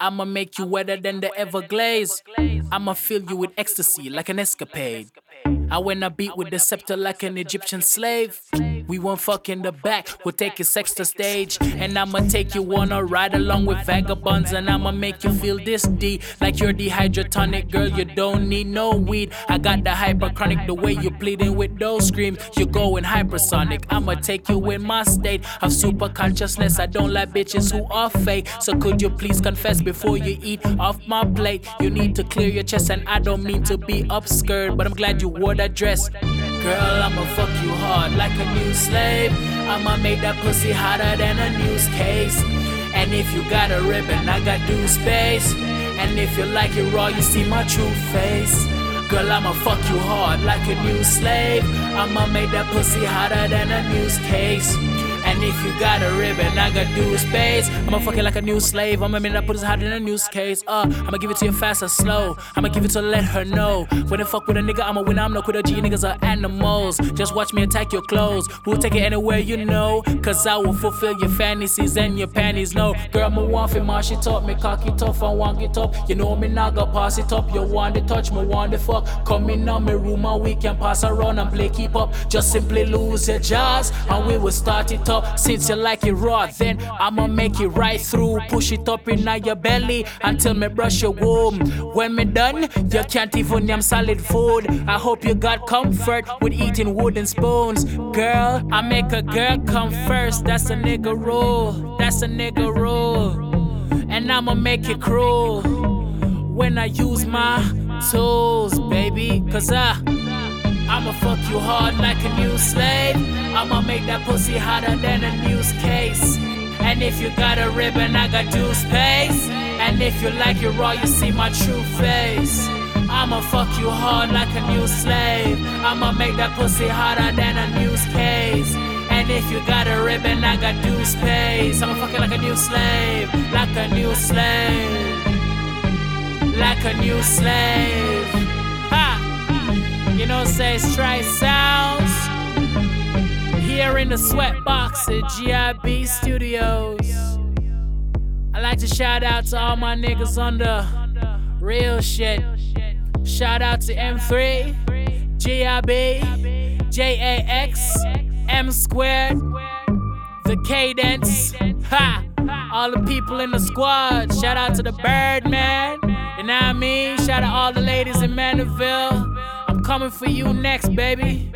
I'ma make you wetter than the Everglades. I'ma fill you with ecstasy like an escapade. I win a beat with the scepter like an Egyptian slave. We won't fuck in the back, we'll take your sex to stage. And I'ma take you on a ride along with vagabonds. And I'ma make you feel this deep, like you're dehydratonic, girl. You don't need no weed. I got the hyperchronic, the way you pleading with those screams. You're going hypersonic. I'ma take you in my state of super consciousness. I don't like bitches who are fake. So could you please confess before you eat off my plate? You need to clear your chest, and I don't mean to be upskirt, but I'm glad you wore that dress. Girl, I'ma fuck you hard like a new slave. I'ma make that pussy hotter than a news case. And if you got a ribbon, I got due space. And if you like it raw, you see my true face. Girl, I'ma fuck you hard like a new slave. I'ma make that pussy hotter than a news case. And if you got a ribbon, I got due space. I'ma fuck it like a new slave. I'ma make that put hot in a news case. Uh, I'ma give it to you fast or slow. I'ma give it to let her know. When I fuck with a nigga, I'ma win. I'm no quitter. G niggas are animals. Just watch me attack your clothes. We'll take it anywhere you know. Cause I will fulfill your fantasies and your panties. No, girl, me want fi mash it up. Me cock it off and want it up. You know me not gonna pass it up. You want the touch, me want the fuck. Come in on me room and we can pass around and play keep up. Just simply lose your jaws and we will start it up. Since you like it raw, then I'ma make it right through. Push it up in your belly until me brush your womb. When me done, you can't even name solid food. I hope you got comfort with eating wooden spoons. Girl, I make a girl come first. That's a nigga rule. That's a nigga rule. And I'ma make it cruel when I use my tools, baby. Cause I. I'ma fuck you hard like a new slave. I'ma make that pussy hotter than a news case. And if you got a ribbon, I got due space. And if you like it raw, you see my true face. I'ma fuck you hard like a new slave. I'ma make that pussy hotter than a news case. And if you got a ribbon, I got due space. I'ma fuck it like a new slave, like a new slave, like a new slave. Ha! Mm. You know, say straight sounds. Here in the sweatbox at GIB Studios. I like to shout out to all my niggas on the real shit. Shout out to M3, GIB, JAX, M squared, the cadence. Ha! All the people in the squad. Shout out to the Birdman. You know what I mean? Shout out all the ladies in Mandeville. I'm coming for you next, baby.